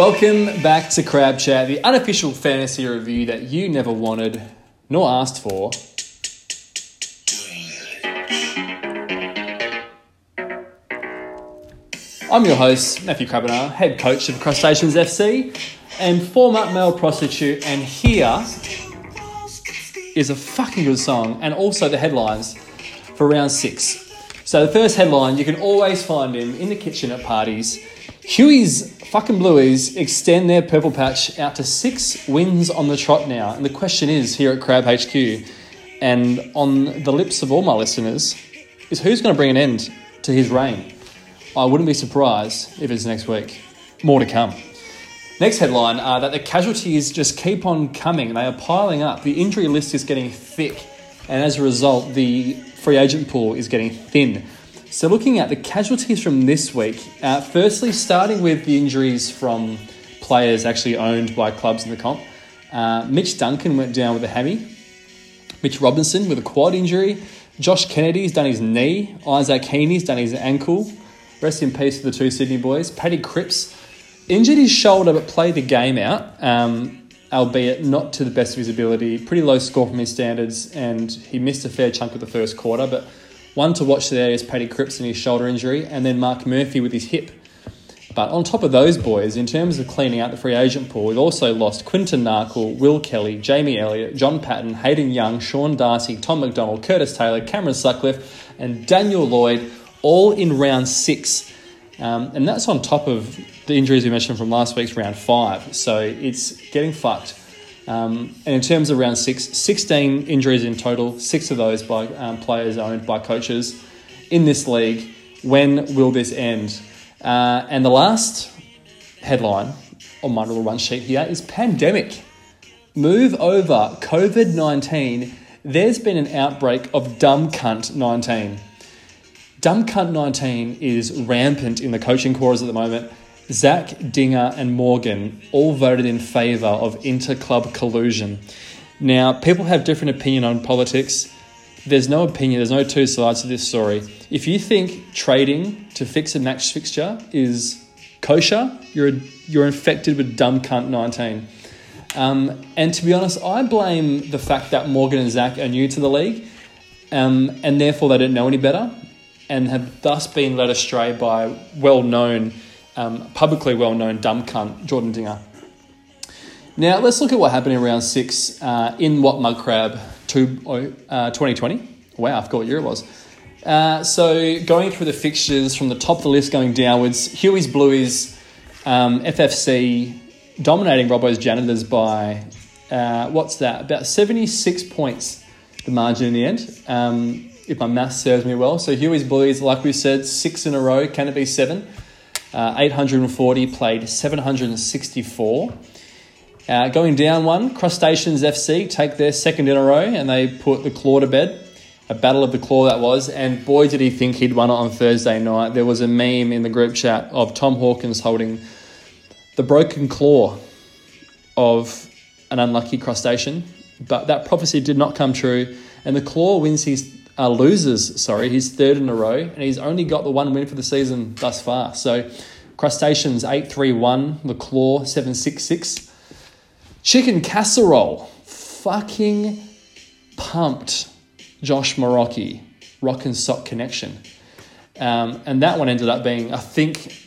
Welcome back to Crab Chat, the unofficial fantasy review that you never wanted nor asked for. I'm your host, Matthew Crabinar, head coach of Crustaceans FC and former male prostitute, and here is a fucking good song and also the headlines for round six. So, the first headline you can always find him in the kitchen at parties. Huey's fucking Blueies extend their purple patch out to six wins on the trot now. And the question is here at Crab HQ and on the lips of all my listeners is who's going to bring an end to his reign? I wouldn't be surprised if it's next week. More to come. Next headline uh, that the casualties just keep on coming. They are piling up. The injury list is getting thick, and as a result, the free agent pool is getting thin. So, looking at the casualties from this week, uh, firstly, starting with the injuries from players actually owned by clubs in the comp. Uh, Mitch Duncan went down with a hammy. Mitch Robinson with a quad injury. Josh Kennedy's done his knee. Isaac Heaney's done his ankle. Rest in peace to the two Sydney boys. Paddy Cripps injured his shoulder but played the game out, um, albeit not to the best of his ability. Pretty low score from his standards, and he missed a fair chunk of the first quarter. But one to watch there is Paddy Cripps and his shoulder injury, and then Mark Murphy with his hip. But on top of those boys, in terms of cleaning out the free agent pool, we've also lost Quinton Narkle, Will Kelly, Jamie Elliott, Jon Patton, Hayden Young, Sean Darcy, Tom McDonald, Curtis Taylor, Cameron Sutcliffe, and Daniel Lloyd, all in round six. Um, and that's on top of the injuries we mentioned from last week's round five. So it's getting fucked. Um, and in terms of round six, 16 injuries in total, six of those by um, players owned by coaches in this league. When will this end? Uh, and the last headline on my little run sheet here is pandemic. Move over COVID 19. There's been an outbreak of dumb cunt 19. Dumb cunt 19 is rampant in the coaching corps at the moment. Zach, Dinger, and Morgan all voted in favour of inter club collusion. Now, people have different opinion on politics. There's no opinion, there's no two sides to this story. If you think trading to fix a match fixture is kosher, you're, you're infected with dumb cunt 19. Um, and to be honest, I blame the fact that Morgan and Zach are new to the league um, and therefore they don't know any better and have thus been led astray by well known um, publicly well known dumb cunt, Jordan Dinger. Now, let's look at what happened in round six uh, in what Mug Crab two, uh, 2020. Wow, I forgot what year it was. Uh, so, going through the fixtures from the top of the list going downwards, Huey's Bluey's um, FFC dominating Robbo's Janitors by, uh, what's that, about 76 points, the margin in the end, um, if my math serves me well. So, Huey's Blueies, like we said, six in a row, can it be seven? Uh, 840 played 764. Uh, going down one, Crustaceans FC take their second in a row and they put the claw to bed. A battle of the claw that was, and boy did he think he'd won it on Thursday night. There was a meme in the group chat of Tom Hawkins holding the broken claw of an unlucky crustacean, but that prophecy did not come true, and the claw wins his uh, losers. sorry, he's third in a row, and he's only got the one win for the season thus far. So, Crustaceans 831, The Claw 766. Chicken Casserole, fucking pumped Josh Morocci, Rock and Sock Connection. Um, and that one ended up being, I think,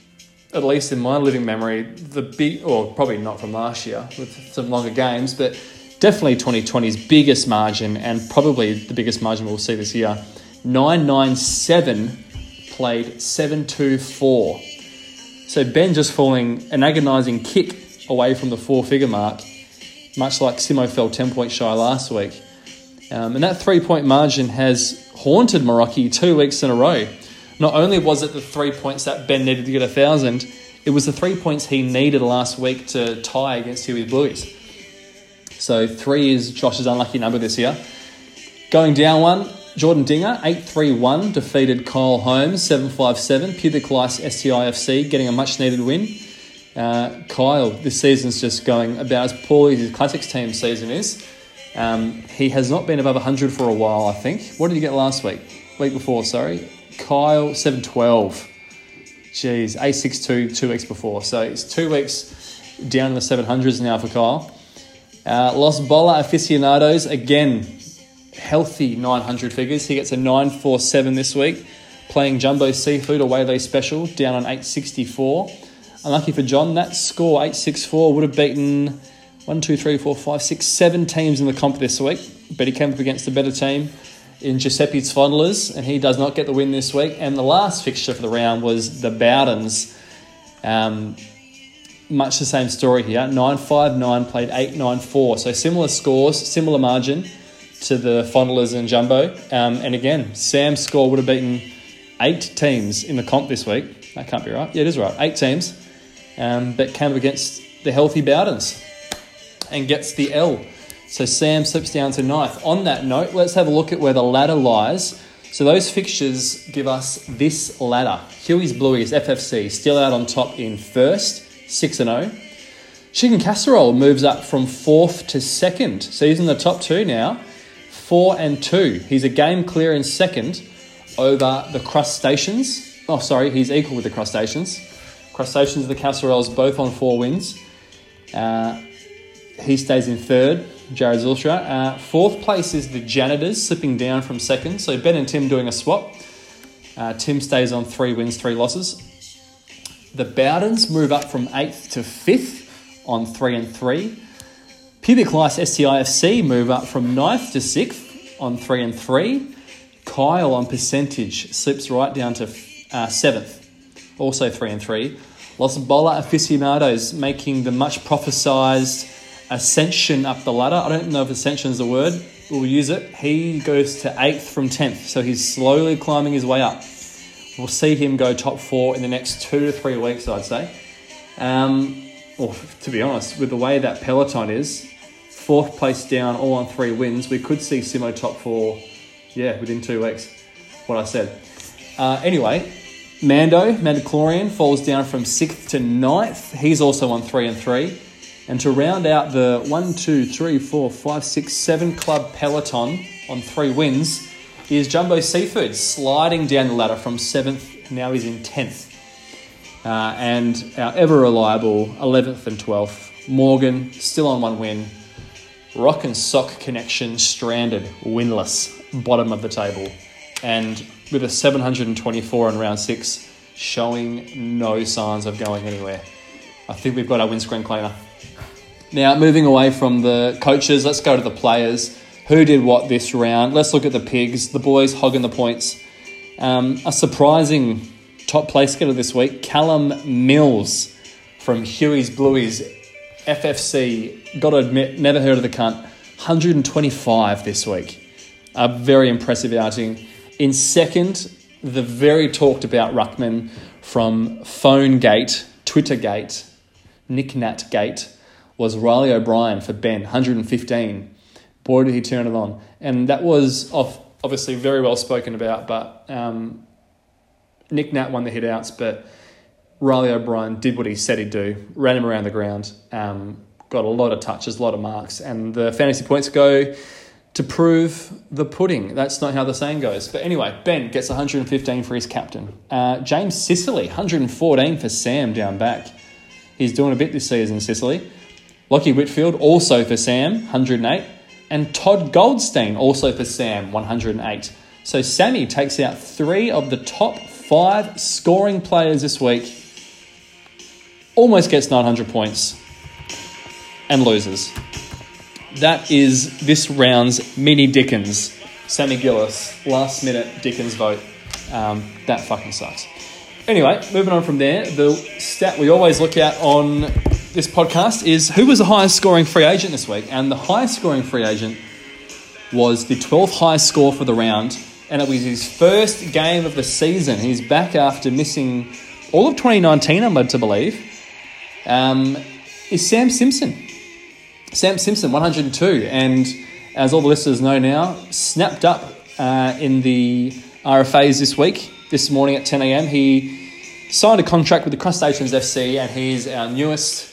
at least in my living memory, the big, or probably not from last year with some longer games, but definitely 2020's biggest margin and probably the biggest margin we'll see this year. 997 played 724. So Ben just falling an agonising kick away from the four figure mark, much like Simo fell 10 points shy last week. Um, and that three point margin has haunted Morocci two weeks in a row. Not only was it the three points that Ben needed to get a thousand, it was the three points he needed last week to tie against Huey Blues. So three is Josh's unlucky number this year. Going down one, Jordan Dinger, 831, defeated Kyle Holmes, 757. Pubic Lice STIFC getting a much needed win. Uh, Kyle, this season's just going about as poorly as his Classics team season is. Um, he has not been above 100 for a while, I think. What did he get last week? Week before, sorry. Kyle, 712. Jeez, A62 two weeks before. So it's two weeks down in the 700s now for Kyle. Uh, Los Bola Aficionados, again, healthy 900 figures. He gets a 947 this week, playing Jumbo Seafood away they special, down on 864. Unlucky for John, that score, 864, would have beaten one, two, three, four, five, six, seven teams in the comp this week, but he came up against a better team in Giuseppe's Fondlers, and he does not get the win this week. And the last fixture for the round was the Bowdens. Um, much the same story here. 959 played 894. So similar scores, similar margin to the Fondlers and Jumbo. Um, and again, Sam's score would have beaten eight teams in the comp this week. That can't be right. Yeah, it is right. Eight teams. Um, but came against the healthy Bowdens and gets the L. So Sam slips down to ninth. On that note, let's have a look at where the ladder lies. So those fixtures give us this ladder. Huey's Blueies, FFC, still out on top in first, 6 and 0. Chicken Casserole moves up from fourth to second. So he's in the top two now, 4 and 2. He's a game clear in second over the Crustaceans. Oh, sorry, he's equal with the Crustaceans. Crustaceans and the Casseroles both on four wins. Uh, he stays in third, Jared Zulstra. Uh, fourth place is the Janitors, slipping down from second. So Ben and Tim doing a swap. Uh, Tim stays on three wins, three losses. The Bowdens move up from eighth to fifth on three and three. Pubic Lice STIFC move up from ninth to sixth on three and three. Kyle on percentage slips right down to uh, seventh, also three and three. Los Bola aficionados making the much prophesized ascension up the ladder. I don't know if ascension is a word. We'll use it. He goes to eighth from tenth, so he's slowly climbing his way up. We'll see him go top four in the next two to three weeks, I'd say. Um, well, to be honest, with the way that peloton is, fourth place down, all on three wins, we could see Simo top four, yeah, within two weeks. What I said. Uh, anyway, Mando, Mandalorian, falls down from sixth to ninth. He's also on three and three. And to round out the one, two, three, four, five, six, seven club peloton on three wins is Jumbo Seafood sliding down the ladder from seventh. Now he's in tenth. Uh, and our ever reliable 11th and 12th, Morgan, still on one win. Rock and Sock connection stranded, winless, bottom of the table. And with a 724 in round six, showing no signs of going anywhere. I think we've got our windscreen cleaner. Now, moving away from the coaches, let's go to the players. Who did what this round? Let's look at the pigs. The boys hogging the points. Um, a surprising top place getter this week, Callum Mills from Huey's Bluey's FFC. Got to admit, never heard of the cunt. 125 this week. A very impressive outing. In second, the very talked about Ruckman from PhoneGate, Twittergate, Nicknatgate was Reilly O'Brien for Ben, 115. Boy, did he turn it on. And that was off, obviously very well spoken about, but um, Nick Nat won the hit outs, but Reilly O'Brien did what he said he'd do, ran him around the ground, um, got a lot of touches, a lot of marks, and the fantasy points go to prove the pudding. That's not how the saying goes. But anyway, Ben gets 115 for his captain. Uh, James Sicily, 114 for Sam down back. He's doing a bit this season, Sicily. Lockie Whitfield also for Sam, 108. And Todd Goldstein also for Sam, 108. So Sammy takes out three of the top five scoring players this week. Almost gets 900 points and loses. That is this round's mini Dickens. Sammy Gillis, last minute Dickens vote. Um, that fucking sucks. Anyway, moving on from there, the stat we always look at on this podcast is who was the highest scoring free agent this week? And the highest scoring free agent was the 12th highest score for the round, and it was his first game of the season. He's back after missing all of 2019, I'm led to believe. Um, is Sam Simpson. Sam Simpson, 102, and as all the listeners know now, snapped up uh, in the RFAs this week. This morning at 10 a.m., he signed a contract with the Crustaceans FC, and he's our newest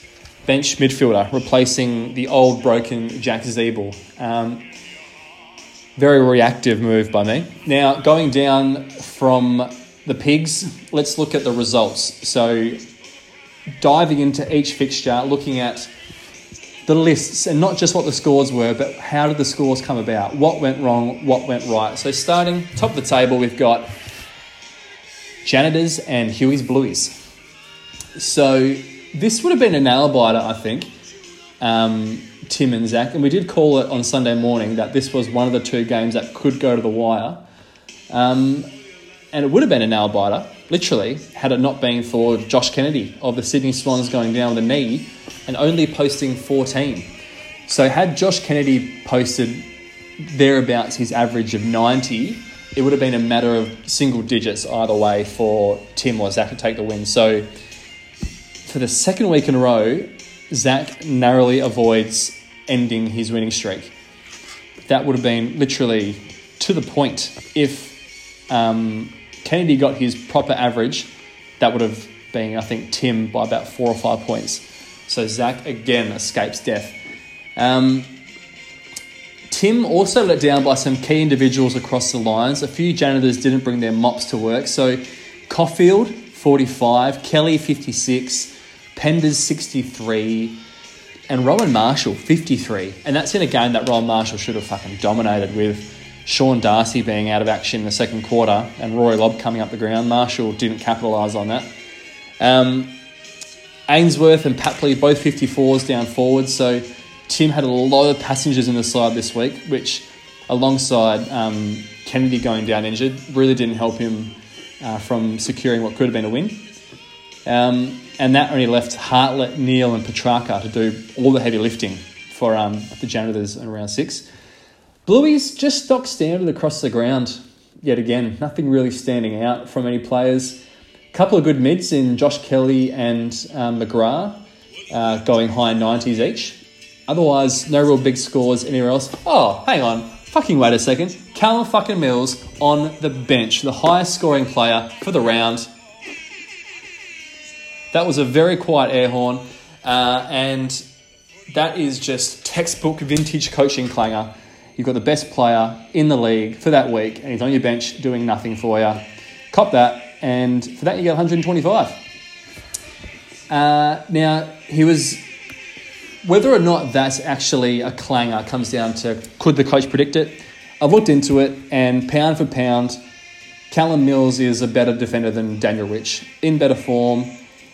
bench midfielder, replacing the old broken Jack Ziebell. Um, very reactive move by me. Now, going down from the pigs, let's look at the results. So, diving into each fixture, looking at the lists and not just what the scores were, but how did the scores come about? What went wrong? What went right? So, starting top of the table, we've got Janitors and Huey's Blueies. So, this would have been a nail biter, I think, um, Tim and Zach. And we did call it on Sunday morning that this was one of the two games that could go to the wire. Um, and it would have been a nail biter, literally, had it not been for Josh Kennedy of the Sydney Swans going down with a knee and only posting 14. So, had Josh Kennedy posted thereabouts his average of 90, it would have been a matter of single digits either way for Tim or Zach to take the win. So, for the second week in a row, Zach narrowly avoids ending his winning streak. That would have been literally to the point. If um, Kennedy got his proper average, that would have been, I think, Tim by about four or five points. So Zach again escapes death. Um, Tim also let down by some key individuals across the lines. A few janitors didn't bring their mops to work. So Coffield, 45, Kelly, 56, Penders, 63, and Rowan Marshall, 53. And that's in a game that Rowan Marshall should have fucking dominated with Sean Darcy being out of action in the second quarter and Rory Lobb coming up the ground. Marshall didn't capitalise on that. Um, Ainsworth and Papley, both 54s down forward. So Tim had a lot of passengers in the side this week, which, alongside um, Kennedy going down injured, really didn't help him uh, from securing what could have been a win. Um, and that only left Hartlett, Neale, and Petrarca to do all the heavy lifting for um, the janitors in round six. Bluey's just stock standard across the ground yet again. Nothing really standing out from any players. A couple of good mids in Josh Kelly and um, McGrath uh, going high 90s each. Otherwise, no real big scores anywhere else. Oh, hang on. Fucking wait a second. Callum fucking Mills on the bench, the highest scoring player for the round. That was a very quiet air horn, uh, and that is just textbook vintage coaching clanger. You've got the best player in the league for that week, and he's on your bench doing nothing for you. Cop that, and for that you get 125. Uh, now he was whether or not that's actually a clanger comes down to could the coach predict it? I've looked into it, and pound for pound, Callum Mills is a better defender than Daniel Rich in better form.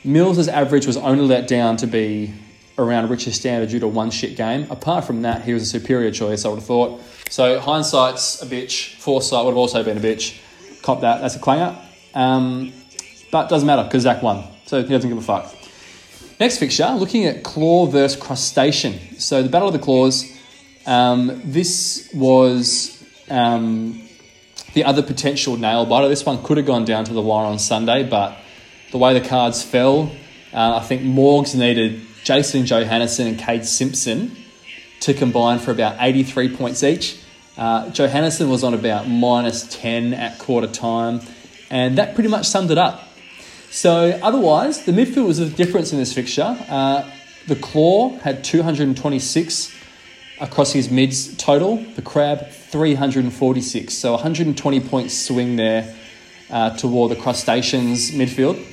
Mills's average was only let down to be around Rich's standard due to one shit game. Apart from that, he was a superior choice, I would have thought. So hindsight's a bitch. Foresight would have also been a bitch. Cop that. That's a clanger. Um, but doesn't matter because Zach won. So he doesn't give a fuck. Next fixture, looking at claw versus crustacean. So the Battle of the Claws. Um, this was um, the other potential nail biter. This one could have gone down to the wire on Sunday, but the way the cards fell, uh, I think Morgs needed Jason Johannisen and Cade Simpson to combine for about 83 points each. Uh, Johannisen was on about minus 10 at quarter time, and that pretty much summed it up. So, otherwise, the midfield was a difference in this fixture. Uh, the Claw had 226 across his mids total, the Crab 346. So, 120 point swing there uh, toward the Crustaceans midfield.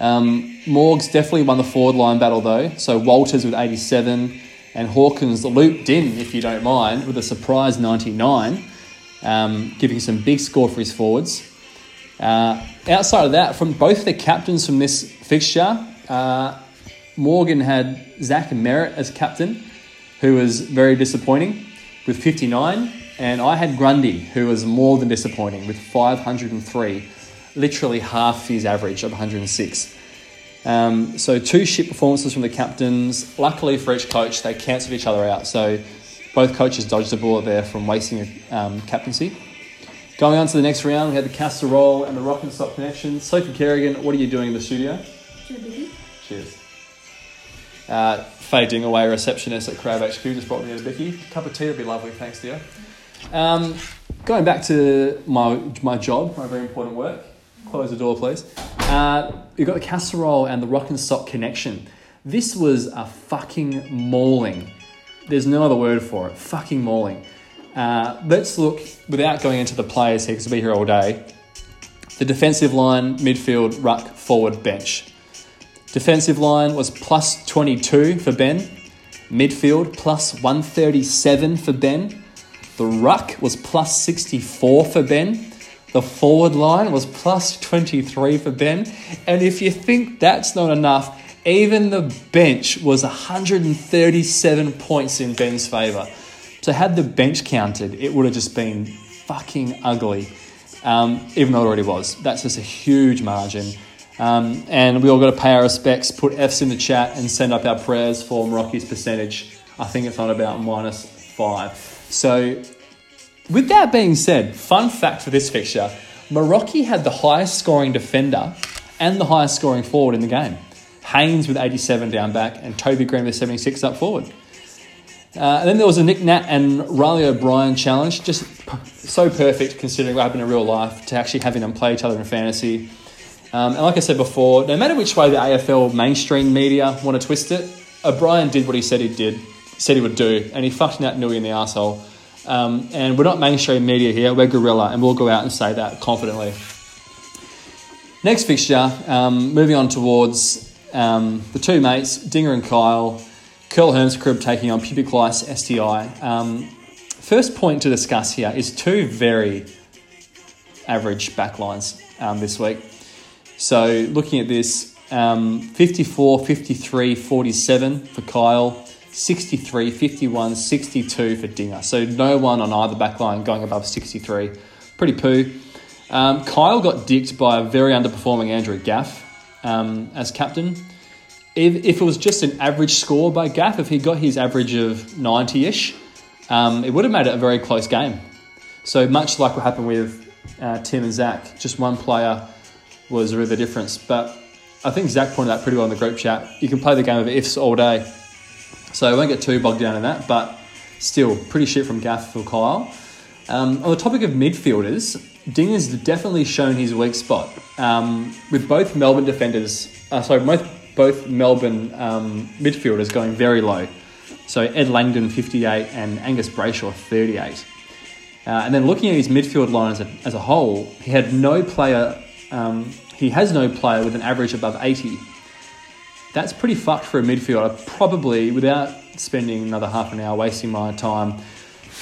Um, Morgs definitely won the forward line battle though. So Walters with 87 and Hawkins looped in, if you don't mind, with a surprise 99, um, giving some big score for his forwards. Uh, outside of that, from both the captains from this fixture, uh, Morgan had Zach Merrett as captain, who was very disappointing with 59, and I had Grundy, who was more than disappointing with 503 literally half his average of 106. Um, so two shit performances from the captains. Luckily for each coach, they cancelled each other out. So both coaches dodged a bullet there from wasting a um, captaincy. Going on to the next round, we had the casserole and the rock and stop connection. Sophie Kerrigan, what are you doing in the studio? Cheers. Uh, Faye Dingaway, receptionist at Crab HQ, just brought me a Bicky. Cup of tea would be lovely, thanks dear. Um, going back to my, my job, my very important work. Close the door, please. Uh, you've got the casserole and the rock and sock connection. This was a fucking mauling. There's no other word for it. Fucking mauling. Uh, let's look, without going into the players here, because we'll be here all day. The defensive line, midfield, ruck, forward, bench. Defensive line was plus 22 for Ben. Midfield plus 137 for Ben. The ruck was plus 64 for Ben. The forward line was plus 23 for Ben. And if you think that's not enough, even the bench was 137 points in Ben's favour. So, had the bench counted, it would have just been fucking ugly, um, even though it already was. That's just a huge margin. Um, and we all got to pay our respects, put F's in the chat, and send up our prayers for Morocco's percentage. I think it's on about minus five. So, with that being said, fun fact for this fixture Morocco had the highest scoring defender and the highest scoring forward in the game. Haynes with 87 down back, and Toby Greene with 76 up forward. Uh, and then there was a Nick Nat and Reilly O'Brien challenge, just so perfect considering what happened in real life to actually having them play each other in fantasy. Um, and like I said before, no matter which way the AFL mainstream media want to twist it, O'Brien did what he said he did, said he would do, and he fucked Naitanui in the asshole. Um, and we're not mainstream media here, we're guerrilla, and we'll go out and say that confidently. Next fixture, um, moving on towards um, the two mates, Dinger and Kyle, Curl Hermscrib taking on Pubic Lice STI. Um, first point to discuss here is two very average backlines um, this week. So looking at this, um, 54, 53, 47 for Kyle, 63, 51, 62 for Dinger. So no one on either backline going above 63. Pretty poo. Um, Kyle got dicked by a very underperforming Andrew Gaff um, as captain. If, if it was just an average score by Gaff, if he got his average of 90 ish, um, it would have made it a very close game. So much like what happened with uh, Tim and Zach, just one player was really the difference. But I think Zach pointed out pretty well in the group chat. You can play the game of ifs all day. So I won't get too bogged down in that, but still, pretty shit from Gaff for Kyle. Um, on the topic of midfielders, Dinger's definitely shown his weak spot. Um, with both Melbourne defenders, uh, sorry, both, both Melbourne um, midfielders going very low. So Ed Langdon, 58, and Angus Brayshaw, 38. Uh, and then looking at his midfield line as a, as a whole, he had no player um, he has no player with an average above 80. That's pretty fucked for a midfielder. Probably, without spending another half an hour wasting my time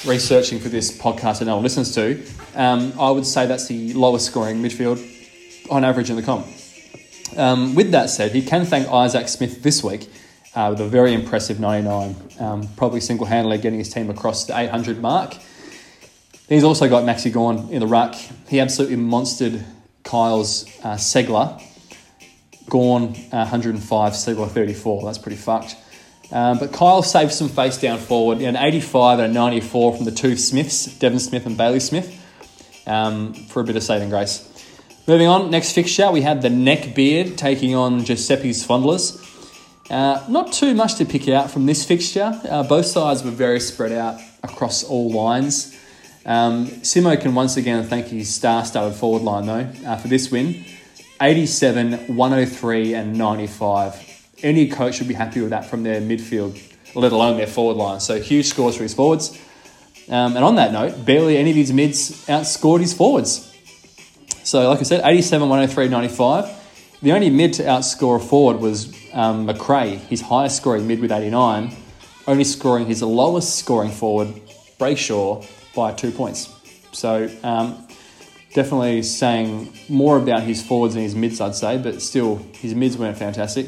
researching for this podcast that no one listens to, um, I would say that's the lowest scoring midfield on average in the comp. Um, with that said, he can thank Isaac Smith this week uh, with a very impressive 99, um, probably single handedly getting his team across the 800 mark. He's also got Maxi Gawn in the ruck. He absolutely monstered Kyle's uh, Segler. Uh, 105, Segler 34. That's pretty fucked. Um, but Kyle saved some face down forward. An 85 and a 94 from the two Smiths, Devon Smith and Bailey Smith, um, for a bit of saving grace. Moving on, next fixture, we had the neck beard taking on Giuseppe's Fondlers. Uh, not too much to pick out from this fixture. Uh, both sides were very spread out across all lines. Um, Simo can once again thank his star studded forward line though uh, for this win 87, 103, and 95. Any coach should be happy with that from their midfield, let alone their forward line. So huge scores for his forwards. Um, and on that note, barely any of his mids outscored his forwards. So, like I said, 87, 103, 95. The only mid to outscore a forward was um, McRae, his highest scoring mid with 89, only scoring his lowest scoring forward, Brayshaw, by two points. So um, definitely saying more about his forwards than his mids, I'd say, but still his mids weren't fantastic.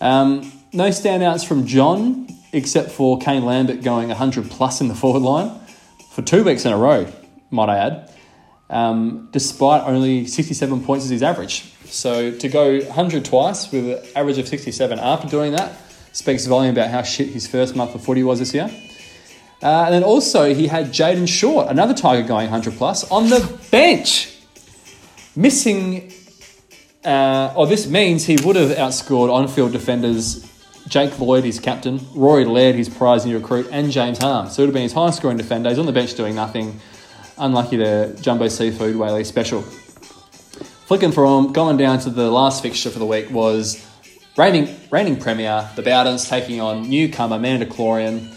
Um, no standouts from John, except for Kane Lambert going 100 plus in the forward line for two weeks in a row, might I add, um, despite only 67 points as his average. So to go 100 twice with an average of 67 after doing that speaks volume about how shit his first month of footy was this year. Uh, and then also he had Jayden Short, another Tiger going 100 plus, on the bench. Missing, uh, or this means he would have outscored on field defenders Jake Lloyd, his captain, Rory Laird, his prize new recruit, and James Harm. So it would have been his highest scoring defender. He's on the bench doing nothing. Unlucky the Jumbo Seafood Whaley special. Flicking from going down to the last fixture for the week was reigning, reigning premier, the Bowdens, taking on newcomer Mandalorian.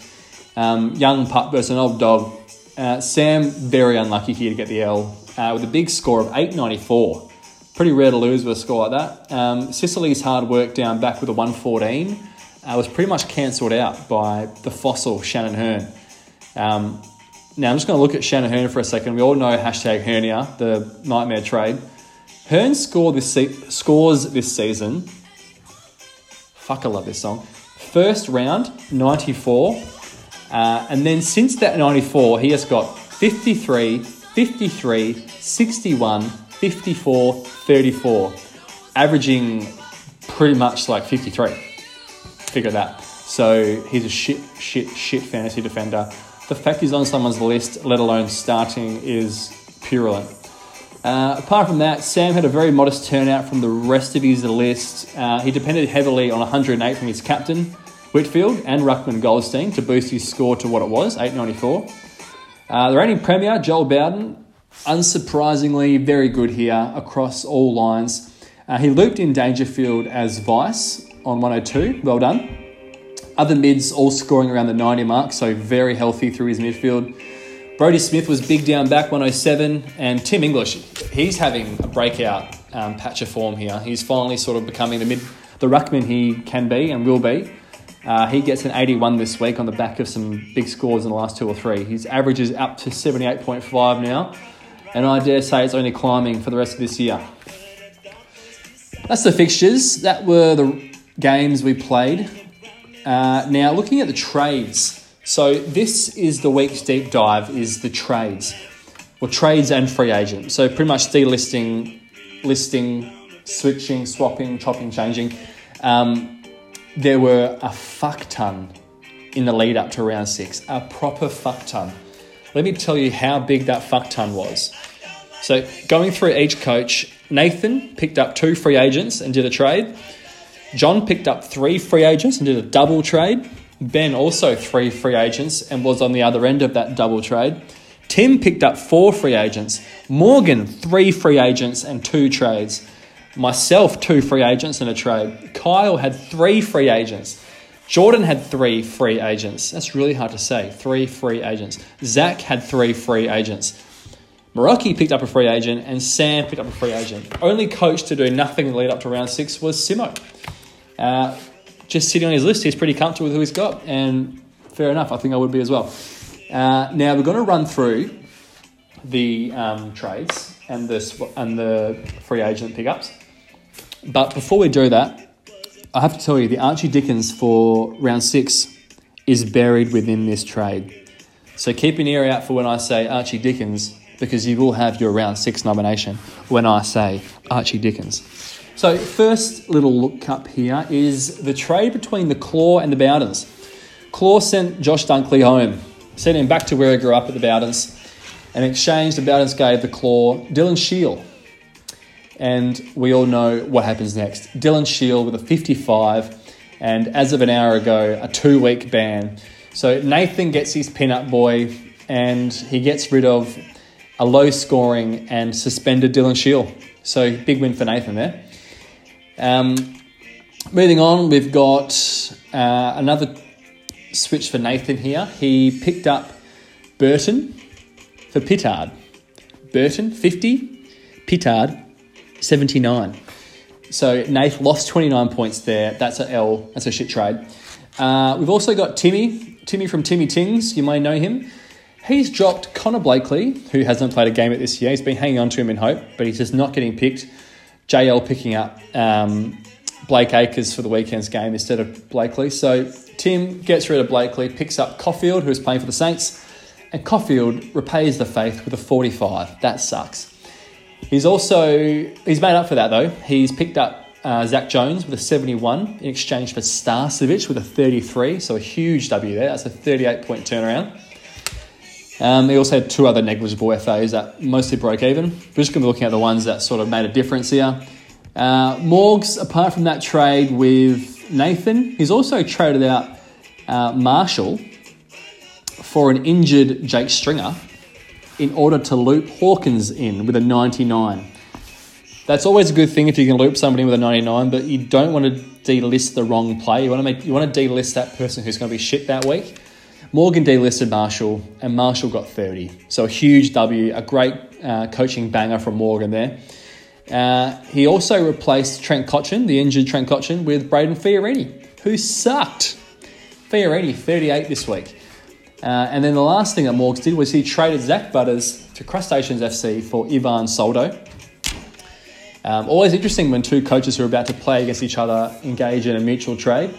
Um, young pup versus an old dog. Uh, Sam, very unlucky here to get the L uh, with a big score of 894. Pretty rare to lose with a score like that. Um, Sicily's hard work down back with a 114 uh, was pretty much cancelled out by the fossil Shannon Hurn. Um, now I'm just going to look at Shannon Hurn for a second. We all know hashtag hernia, the nightmare trade. Hurn scored this se- scores this season. Fuck, I love this song. First round, 94. Uh, and then since that 94, he has got 53, 53, 61, 54, 34, averaging pretty much like 53. Figure that. So he's a shit, shit, shit fantasy defender. The fact he's on someone's list, let alone starting, is purulent. Uh, apart from that, Sam had a very modest turnout from the rest of his list. Uh, he depended heavily on 108 from his captain, Whitfield, and Ruckman Goldstein to boost his score to what it was, 894. Uh, the reigning Premier, Joel Bowden, unsurprisingly very good here across all lines. Uh, he looped in Dangerfield as vice on 102. Well done. Other mids all scoring around the 90 mark, so very healthy through his midfield. Brodie Smith was big down back 107, and Tim English, he's having a breakout um, patch of form here. He's finally sort of becoming the mid, the ruckman he can be and will be. Uh, he gets an 81 this week on the back of some big scores in the last two or three. His average is up to 78.5 now, and I dare say it's only climbing for the rest of this year. That's the fixtures. That were the games we played. Uh, now, looking at the trades. So this is the week's deep dive is the trades. Well, trades and free agent. So pretty much delisting, listing, switching, swapping, chopping, changing. Um, there were a fuck ton in the lead up to round six. A proper fuck ton. Let me tell you how big that fuck ton was. So going through each coach, Nathan picked up two free agents and did a trade. John picked up three free agents and did a double trade. Ben also three free agents and was on the other end of that double trade. Tim picked up four free agents. Morgan, three free agents and two trades. Myself, two free agents in a trade. Kyle had three free agents. Jordan had three free agents. That's really hard to say. Three free agents. Zach had three free agents. Meraki picked up a free agent and Sam picked up a free agent. Only coach to do nothing in lead up to round six was Simo. Uh, just sitting on his list, he's pretty comfortable with who he's got, and fair enough. I think I would be as well. Uh, now we're going to run through the um, trades and the and the free agent pickups. But before we do that, I have to tell you the Archie Dickens for round six is buried within this trade. So keep an ear out for when I say Archie Dickens because you will have your round six nomination when I say Archie Dickens. So, first little look up here is the trade between the Claw and the Bowdens. Claw sent Josh Dunkley home, sent him back to where he grew up at the Bowdens. In exchange, the Bowdens gave the Claw Dylan Shiel. And we all know what happens next. Dylan Shiel with a 55, and as of an hour ago, a two week ban. So Nathan gets his pin-up boy, and he gets rid of a low scoring and suspended Dylan Shiel. So big win for Nathan there. Um, moving on, we've got uh, another switch for Nathan here. He picked up Burton for Pittard. Burton, 50, Pittard, 79. So Nath lost 29 points there. That's a L. That's a shit trade. Uh, we've also got Timmy, Timmy from Timmy Tings. You may know him. He's dropped Connor Blakely, who hasn't played a game at this year. He's been hanging on to him in hope, but he's just not getting picked. JL picking up um, Blake Acres for the weekend's game instead of Blakely. So Tim gets rid of Blakely, picks up Coffield, who's playing for the Saints, and Coffield repays the faith with a 45. That sucks. He's also he's made up for that though. He's picked up uh, Zach Jones with a 71 in exchange for Starcevic with a 33. So a huge W there. That's a 38 point turnaround. Um, he also had two other negligible FAs that mostly broke even. We're just going to be looking at the ones that sort of made a difference here. Uh, Morgs, apart from that trade with Nathan, he's also traded out uh, Marshall for an injured Jake Stringer in order to loop Hawkins in with a 99. That's always a good thing if you can loop somebody with a 99, but you don't want to delist the wrong play. You want to make you want to delist that person who's going to be shit that week. Morgan delisted Marshall, and Marshall got 30. So a huge W, a great uh, coaching banger from Morgan there. Uh, he also replaced Trent Cotchin, the injured Trent Cotchin, with Brayden Fiorini, who sucked. Fiorini, 38 this week. Uh, and then the last thing that Morgs did was he traded Zach Butters to Crustaceans FC for Ivan Soldo. Um, always interesting when two coaches who are about to play against each other engage in a mutual trade.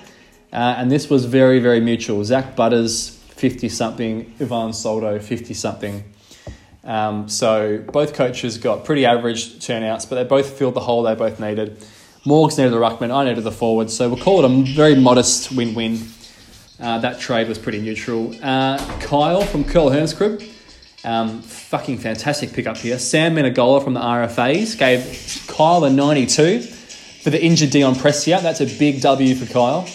Uh, and this was very, very mutual. Zach Butters, 50 something, Ivan Soldo, 50 something. Um, so both coaches got pretty average turnouts, but they both filled the hole they both needed. Morgs needed the ruckman, I needed the forward. So we'll call it a very modest win win. Uh, that trade was pretty neutral. Uh, Kyle from Curl Hernskrib, um, fucking fantastic pickup here. Sam Menegola from the RFAs gave Kyle a 92 for the injured Dion Prestia. That's a big W for Kyle.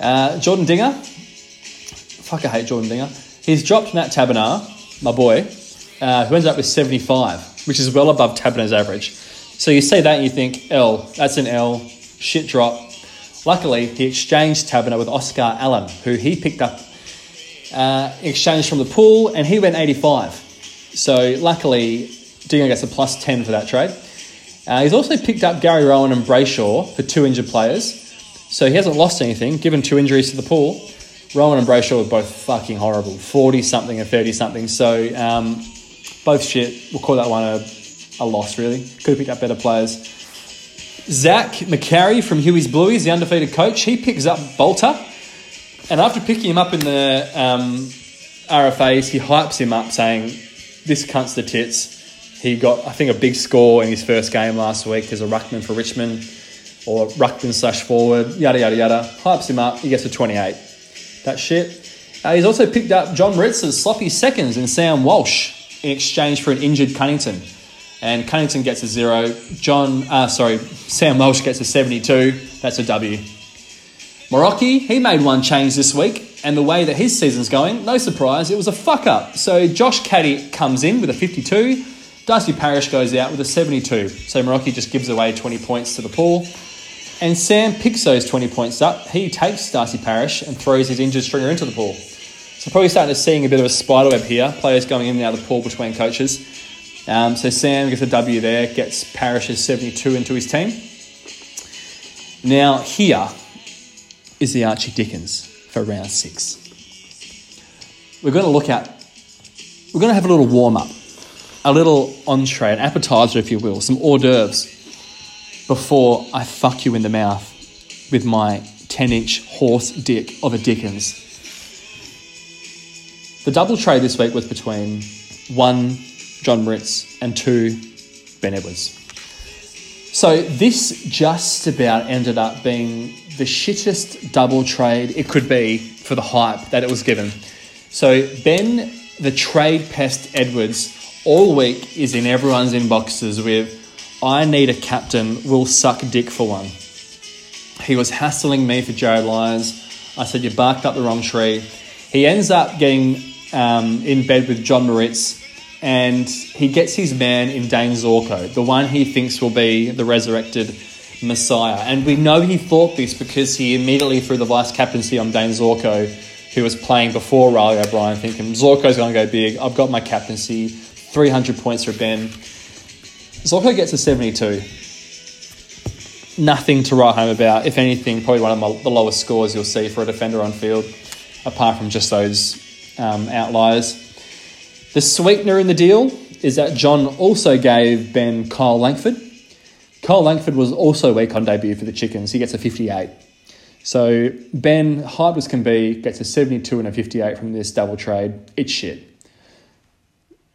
Uh, Jordan Dinger, fuck, I hate Jordan Dinger. He's dropped Matt Taberner, my boy, uh, who ends up with 75, which is well above Taberner's average. So you see that and you think, L, that's an L, shit drop. Luckily, he exchanged Taberner with Oscar Allen, who he picked up uh, exchanged from the pool, and he went 85. So luckily, Dinger gets a plus 10 for that trade. Uh, he's also picked up Gary Rohan and Brayshaw for two injured players. So he hasn't lost anything, given two injuries to the pool. Rohan and Brayshaw were both fucking horrible 40 something and 30 something. So um, both shit. We'll call that one a, a loss, really. Could have picked up better players. Zach McCarry from Huey's Blueies, the undefeated coach, he picks up Balta. And after picking him up in the um, RFAs, he hypes him up saying, This cunt's the tits. He got, I think, a big score in his first game last week as a ruckman for Richmond or ruckman slash forward, yada, yada, yada. Hypes him up, he gets a 28 that shit. Uh, he's also picked up John Ritz's sloppy seconds and Sam Walsh in exchange for an injured Cunnington. And Cunnington gets a zero. John, uh, sorry, Sam Walsh gets a 72. That's a W. Morocci, he made one change this week, and the way that his season's going, no surprise, it was a fuck up. So Josh Caddy comes in with a 52, Darcy Parish goes out with a 72. So Morocci just gives away 20 points to the pool. And Sam picks those 20 points up. He takes Darcy Parish and throws his injured stringer into the pool. So probably starting to seeing a bit of a spiderweb here. Players going in and out of the pool between coaches. Um, so Sam gets a W there, gets Parish's 72 into his team. Now here is the Archie Dickens for round six. We're going to look at, we're going to have a little warm up, a little entree, an appetizer, if you will, some hors d'oeuvres before I fuck you in the mouth with my 10 inch horse dick of a Dickens. The double trade this week was between one, John Moritz, and two, Ben Edwards. So this just about ended up being the shittest double trade it could be for the hype that it was given. So Ben, the trade pest Edwards, all week is in everyone's inboxes with I need a captain, we'll suck dick for one. He was hassling me for Jarryd Lyons. I said, You barked up the wrong tree. He ends up getting um, in bed with John Moritz and he gets his man in Dane Zorko, the one he thinks will be the resurrected Messiah. And we know he thought this because he immediately threw the vice captaincy on Dane Zorko, who was playing before Reilly O'Brien, thinking Zorko's going to go big. I've got my captaincy, 300 points for Ben. Zorko gets a 72. Nothing to write home about. If anything, probably one of my, the lowest scores you'll see for a defender on field, apart from just those um, outliers. The sweetener in the deal is that John also gave Ben Kyle Langford. Kyle Langford was also weak on debut for the Chickens. He gets a 58. So Ben, hard as can be, gets a 72 and a 58 from this double trade. It's shit.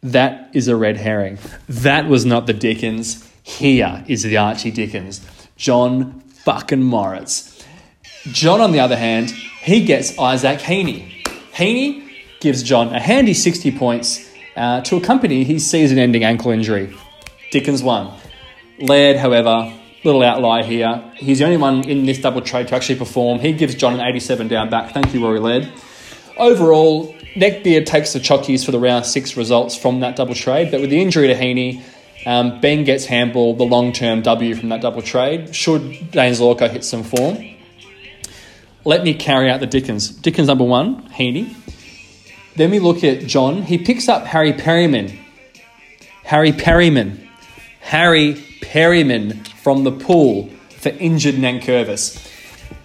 That is a red herring. That was not the Dickens. Here is the Archie Dickens. John fucking Moritz. John, on the other hand, he gets Isaac Heaney. Heaney gives John a handy 60 points uh, to accompany his season ending ankle injury. Dickens won. Laird, however, little outlier here. He's the only one in this double trade to actually perform. He gives John an 87 down back. Thank you, Rory Laird. Overall, Neckbeard takes the chockies for the round six results from that double trade, but with the injury to Heaney, um, Ben gets handball the long term W from that double trade. Should Dane Zorko hit some form? Let me carry out the Dickens. Dickens number one, Heaney. Then we look at John. He picks up Harry Perryman. Harry Perryman. Harry Perryman from the pool for injured Nankervis.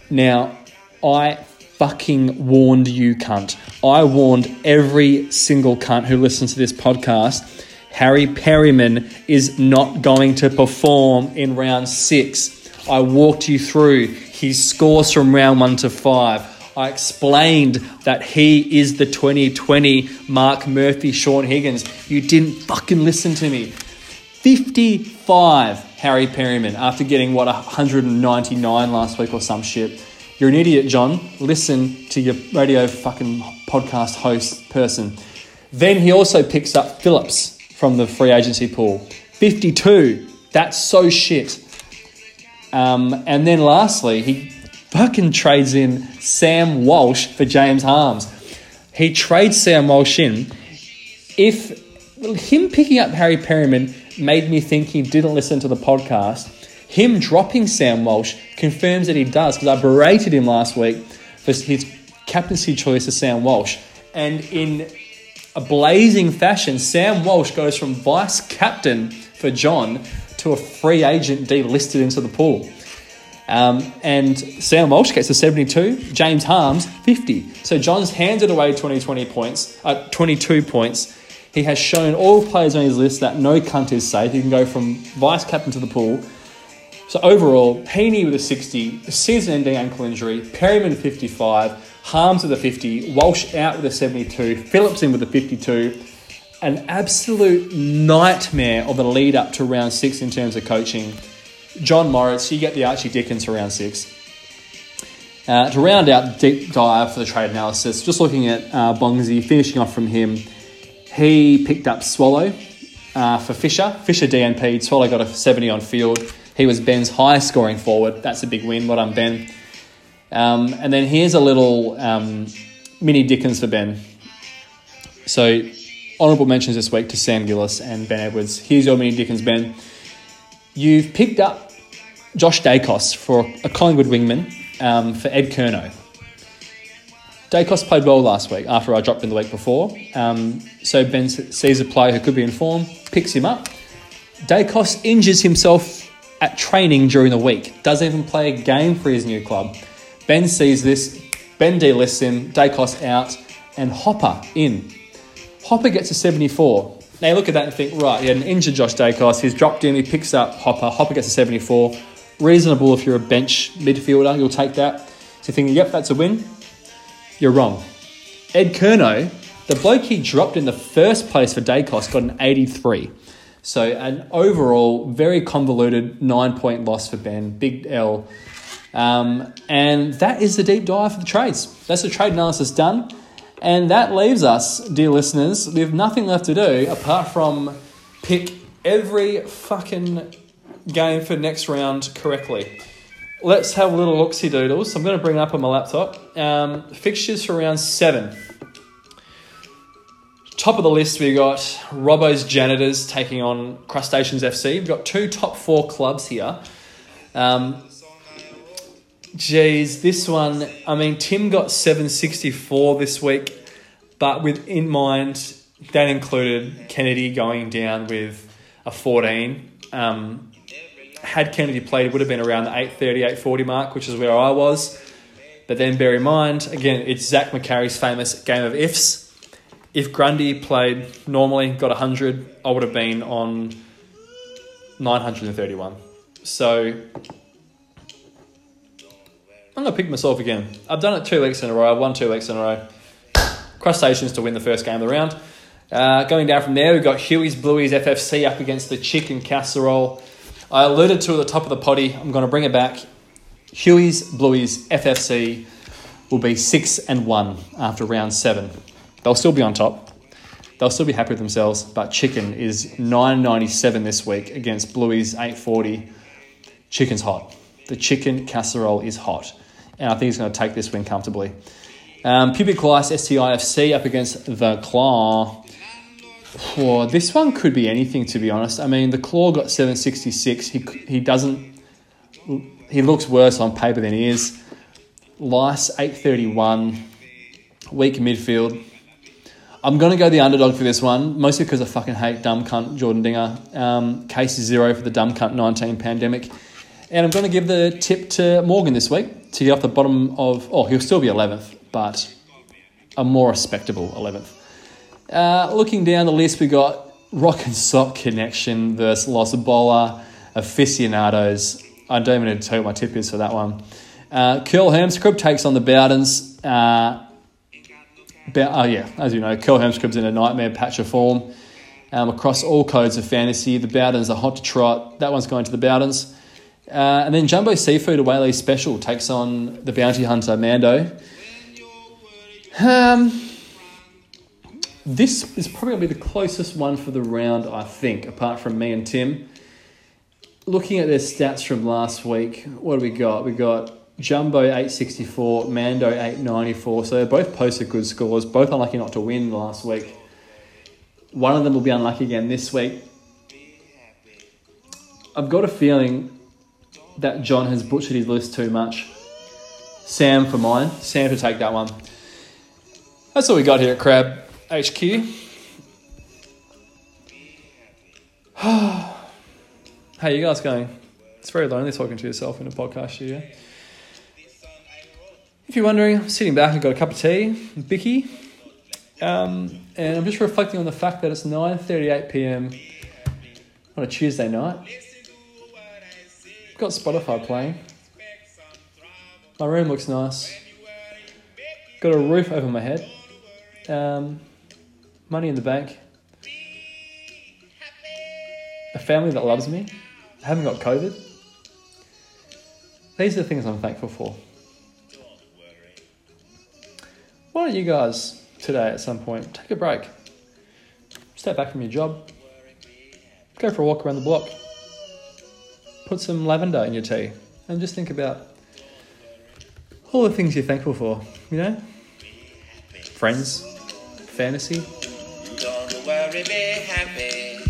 Now, I fucking warned you, cunt. I warned every single cunt who listens to this podcast. Harry Perryman is not going to perform in round six. I walked you through his scores from round one to five. I explained that he is the 2020 Mark Murphy, Shaun Higgins. You didn't fucking listen to me. 55 Harry Perryman after getting what 199 last week or some shit. You're an idiot, John. Listen to your radio fucking podcast host person. Then he also picks up Phillips from the free agency pool. 52. That's so shit. Um, and then lastly, he fucking trades in Sam Walsh for James Harms. He trades Sam Walsh in. If him picking up Harry Perryman made me think he didn't listen to the podcast, him dropping Sam Walsh confirms that he does because I berated him last week for his captaincy choice of Sam Walsh. And in a blazing fashion, Sam Walsh goes from vice captain for John to a free agent delisted into the pool. Um, and Sam Walsh gets a 72, James Harms 50. So John's handed away 20, 20 points, uh, 22 points. He has shown all players on his list that no cunt is safe. He can go from vice captain to the pool. So overall, Heaney with a 60, season-ending ankle injury, Perryman 55, Harms with a 50, Walsh out with a 72, Phillips in with a 52. An absolute nightmare of a lead up to round six in terms of coaching. John Moritz, you get the Archie Dickens for round six. Uh, to round out the deep dive for the trade analysis, just looking at uh, Bongsy, finishing off from him, he picked up Swallow uh, for Fisher. Fisher DNP, Swallow got a 70 on field. He was Ben's highest scoring forward. That's a big win. Well done, Ben. Um, and then here's a little um, mini Dickens for Ben. So, honourable mentions this week to Sam Gillis and Ben Edwards. Here's your mini Dickens, Ben. You've picked up Josh Daicos for a Collingwood wingman um, for Ed Curnow. Daicos played well last week after I dropped him the week before. Um, so Ben sees a player who could be in form, picks him up. Daicos injures himself at training during the week, doesn't even play a game for his new club. Ben sees this, Ben delists him, Daicos out, and Hopper in. Hopper gets a 74. Now you look at that and think, right, he had an injured Josh Daicos, he's dropped him, he picks up Hopper, Hopper gets a 74. Reasonable if you're a bench midfielder, you'll take that. So you're thinking, yep, that's a win. You're wrong. Ed Curnow, the bloke he dropped in the first place for Daicos, got an 83. So an overall very convoluted nine point loss for Ben, big L. Um, and that is the deep dive for the trades. That's the trade analysis done. And that leaves us, dear listeners, we have nothing left to do apart from pick every fucking game for next round correctly. Let's have a little look see doodles. I'm going to bring up on my laptop. Um, fixtures for round seven. Top of the list, we've got Robbo's Janitors taking on Crustaceans FC. We've got two top four clubs here. Um, geez, this one, I mean, Tim got 764 this week, but with in mind, that included Kennedy going down with a 14. Um, had Kennedy played, it would have been around the 830, 840 mark, which is where I was. But then bear in mind, again, it's Zach McCarry's famous game of ifs if Grundy played normally, got 100, I would have been on 931. So I'm going to pick myself again. I've done it two weeks in a row. I've won two weeks in a row. Crustaceans to win the first game of the round. Uh, going down from there, we've got Huey's Bluey's FFC up against the Chicken Casserole. I alluded to at the top of the potty. I'm going to bring it back. Huey's Bluey's FFC will be six and one after round seven. They'll still be on top. They'll still be happy with themselves. But Chicken is 997 this week against Bluey's 840. Chicken's hot. The chicken casserole is hot. And I think he's going to take this win comfortably. Um, Pubic Lice STIFC up against the Claw. Oh, this one could be anything, to be honest. I mean, the Claw got 766. He, he doesn't. He looks worse on paper than he is. Lice 831. Weak midfield. I'm going to go the underdog for this one, mostly because I fucking hate dumb cunt Jordan Dinger. Um, case zero for the dumb cunt 19 pandemic. And I'm going to give the tip to Morgan this week to get off the bottom of, oh, he'll still be 11th, but a more respectable 11th. Uh, looking down the list, we got Rock and Sock Connection versus Los Bola Aficionados. I don't even need to tell you what my tip is for that one. Uh, Curl takes on the Bowdens. Uh, oh, yeah, as you know, Curl Hermscrib's in a nightmare patch of form um, across all codes of fantasy. The Bowdens are hot to trot. That one's going to the Bowdens. Uh, and then Jumbo Seafood Away Special takes on the Bounty Hunter Mando. Um, this is probably the closest one for the round, I think, apart from me and Tim. Looking at their stats from last week, what do we got? We got Jumbo 864, Mando 894. So they both posted good scores, both unlucky not to win last week. One of them will be unlucky again this week. I've got a feeling that John has butchered his list too much. Sam for mine. Sam to take that one. That's all we got here at Crab HQ. How you guys going? It's very lonely talking to yourself in a podcast studio. If you're wondering, I'm sitting back, I've got a cup of tea, Bicky, um, and I'm just reflecting on the fact that it's 9.38 p.m. on a Tuesday night got Spotify playing. My room looks nice. Got a roof over my head. Um, money in the bank. A family that loves me. I haven't got COVID. These are the things I'm thankful for. Why don't you guys today at some point take a break? Step back from your job. Go for a walk around the block put some lavender in your tea and just think about all the things you're thankful for, you know? Friends, fantasy. Be happy.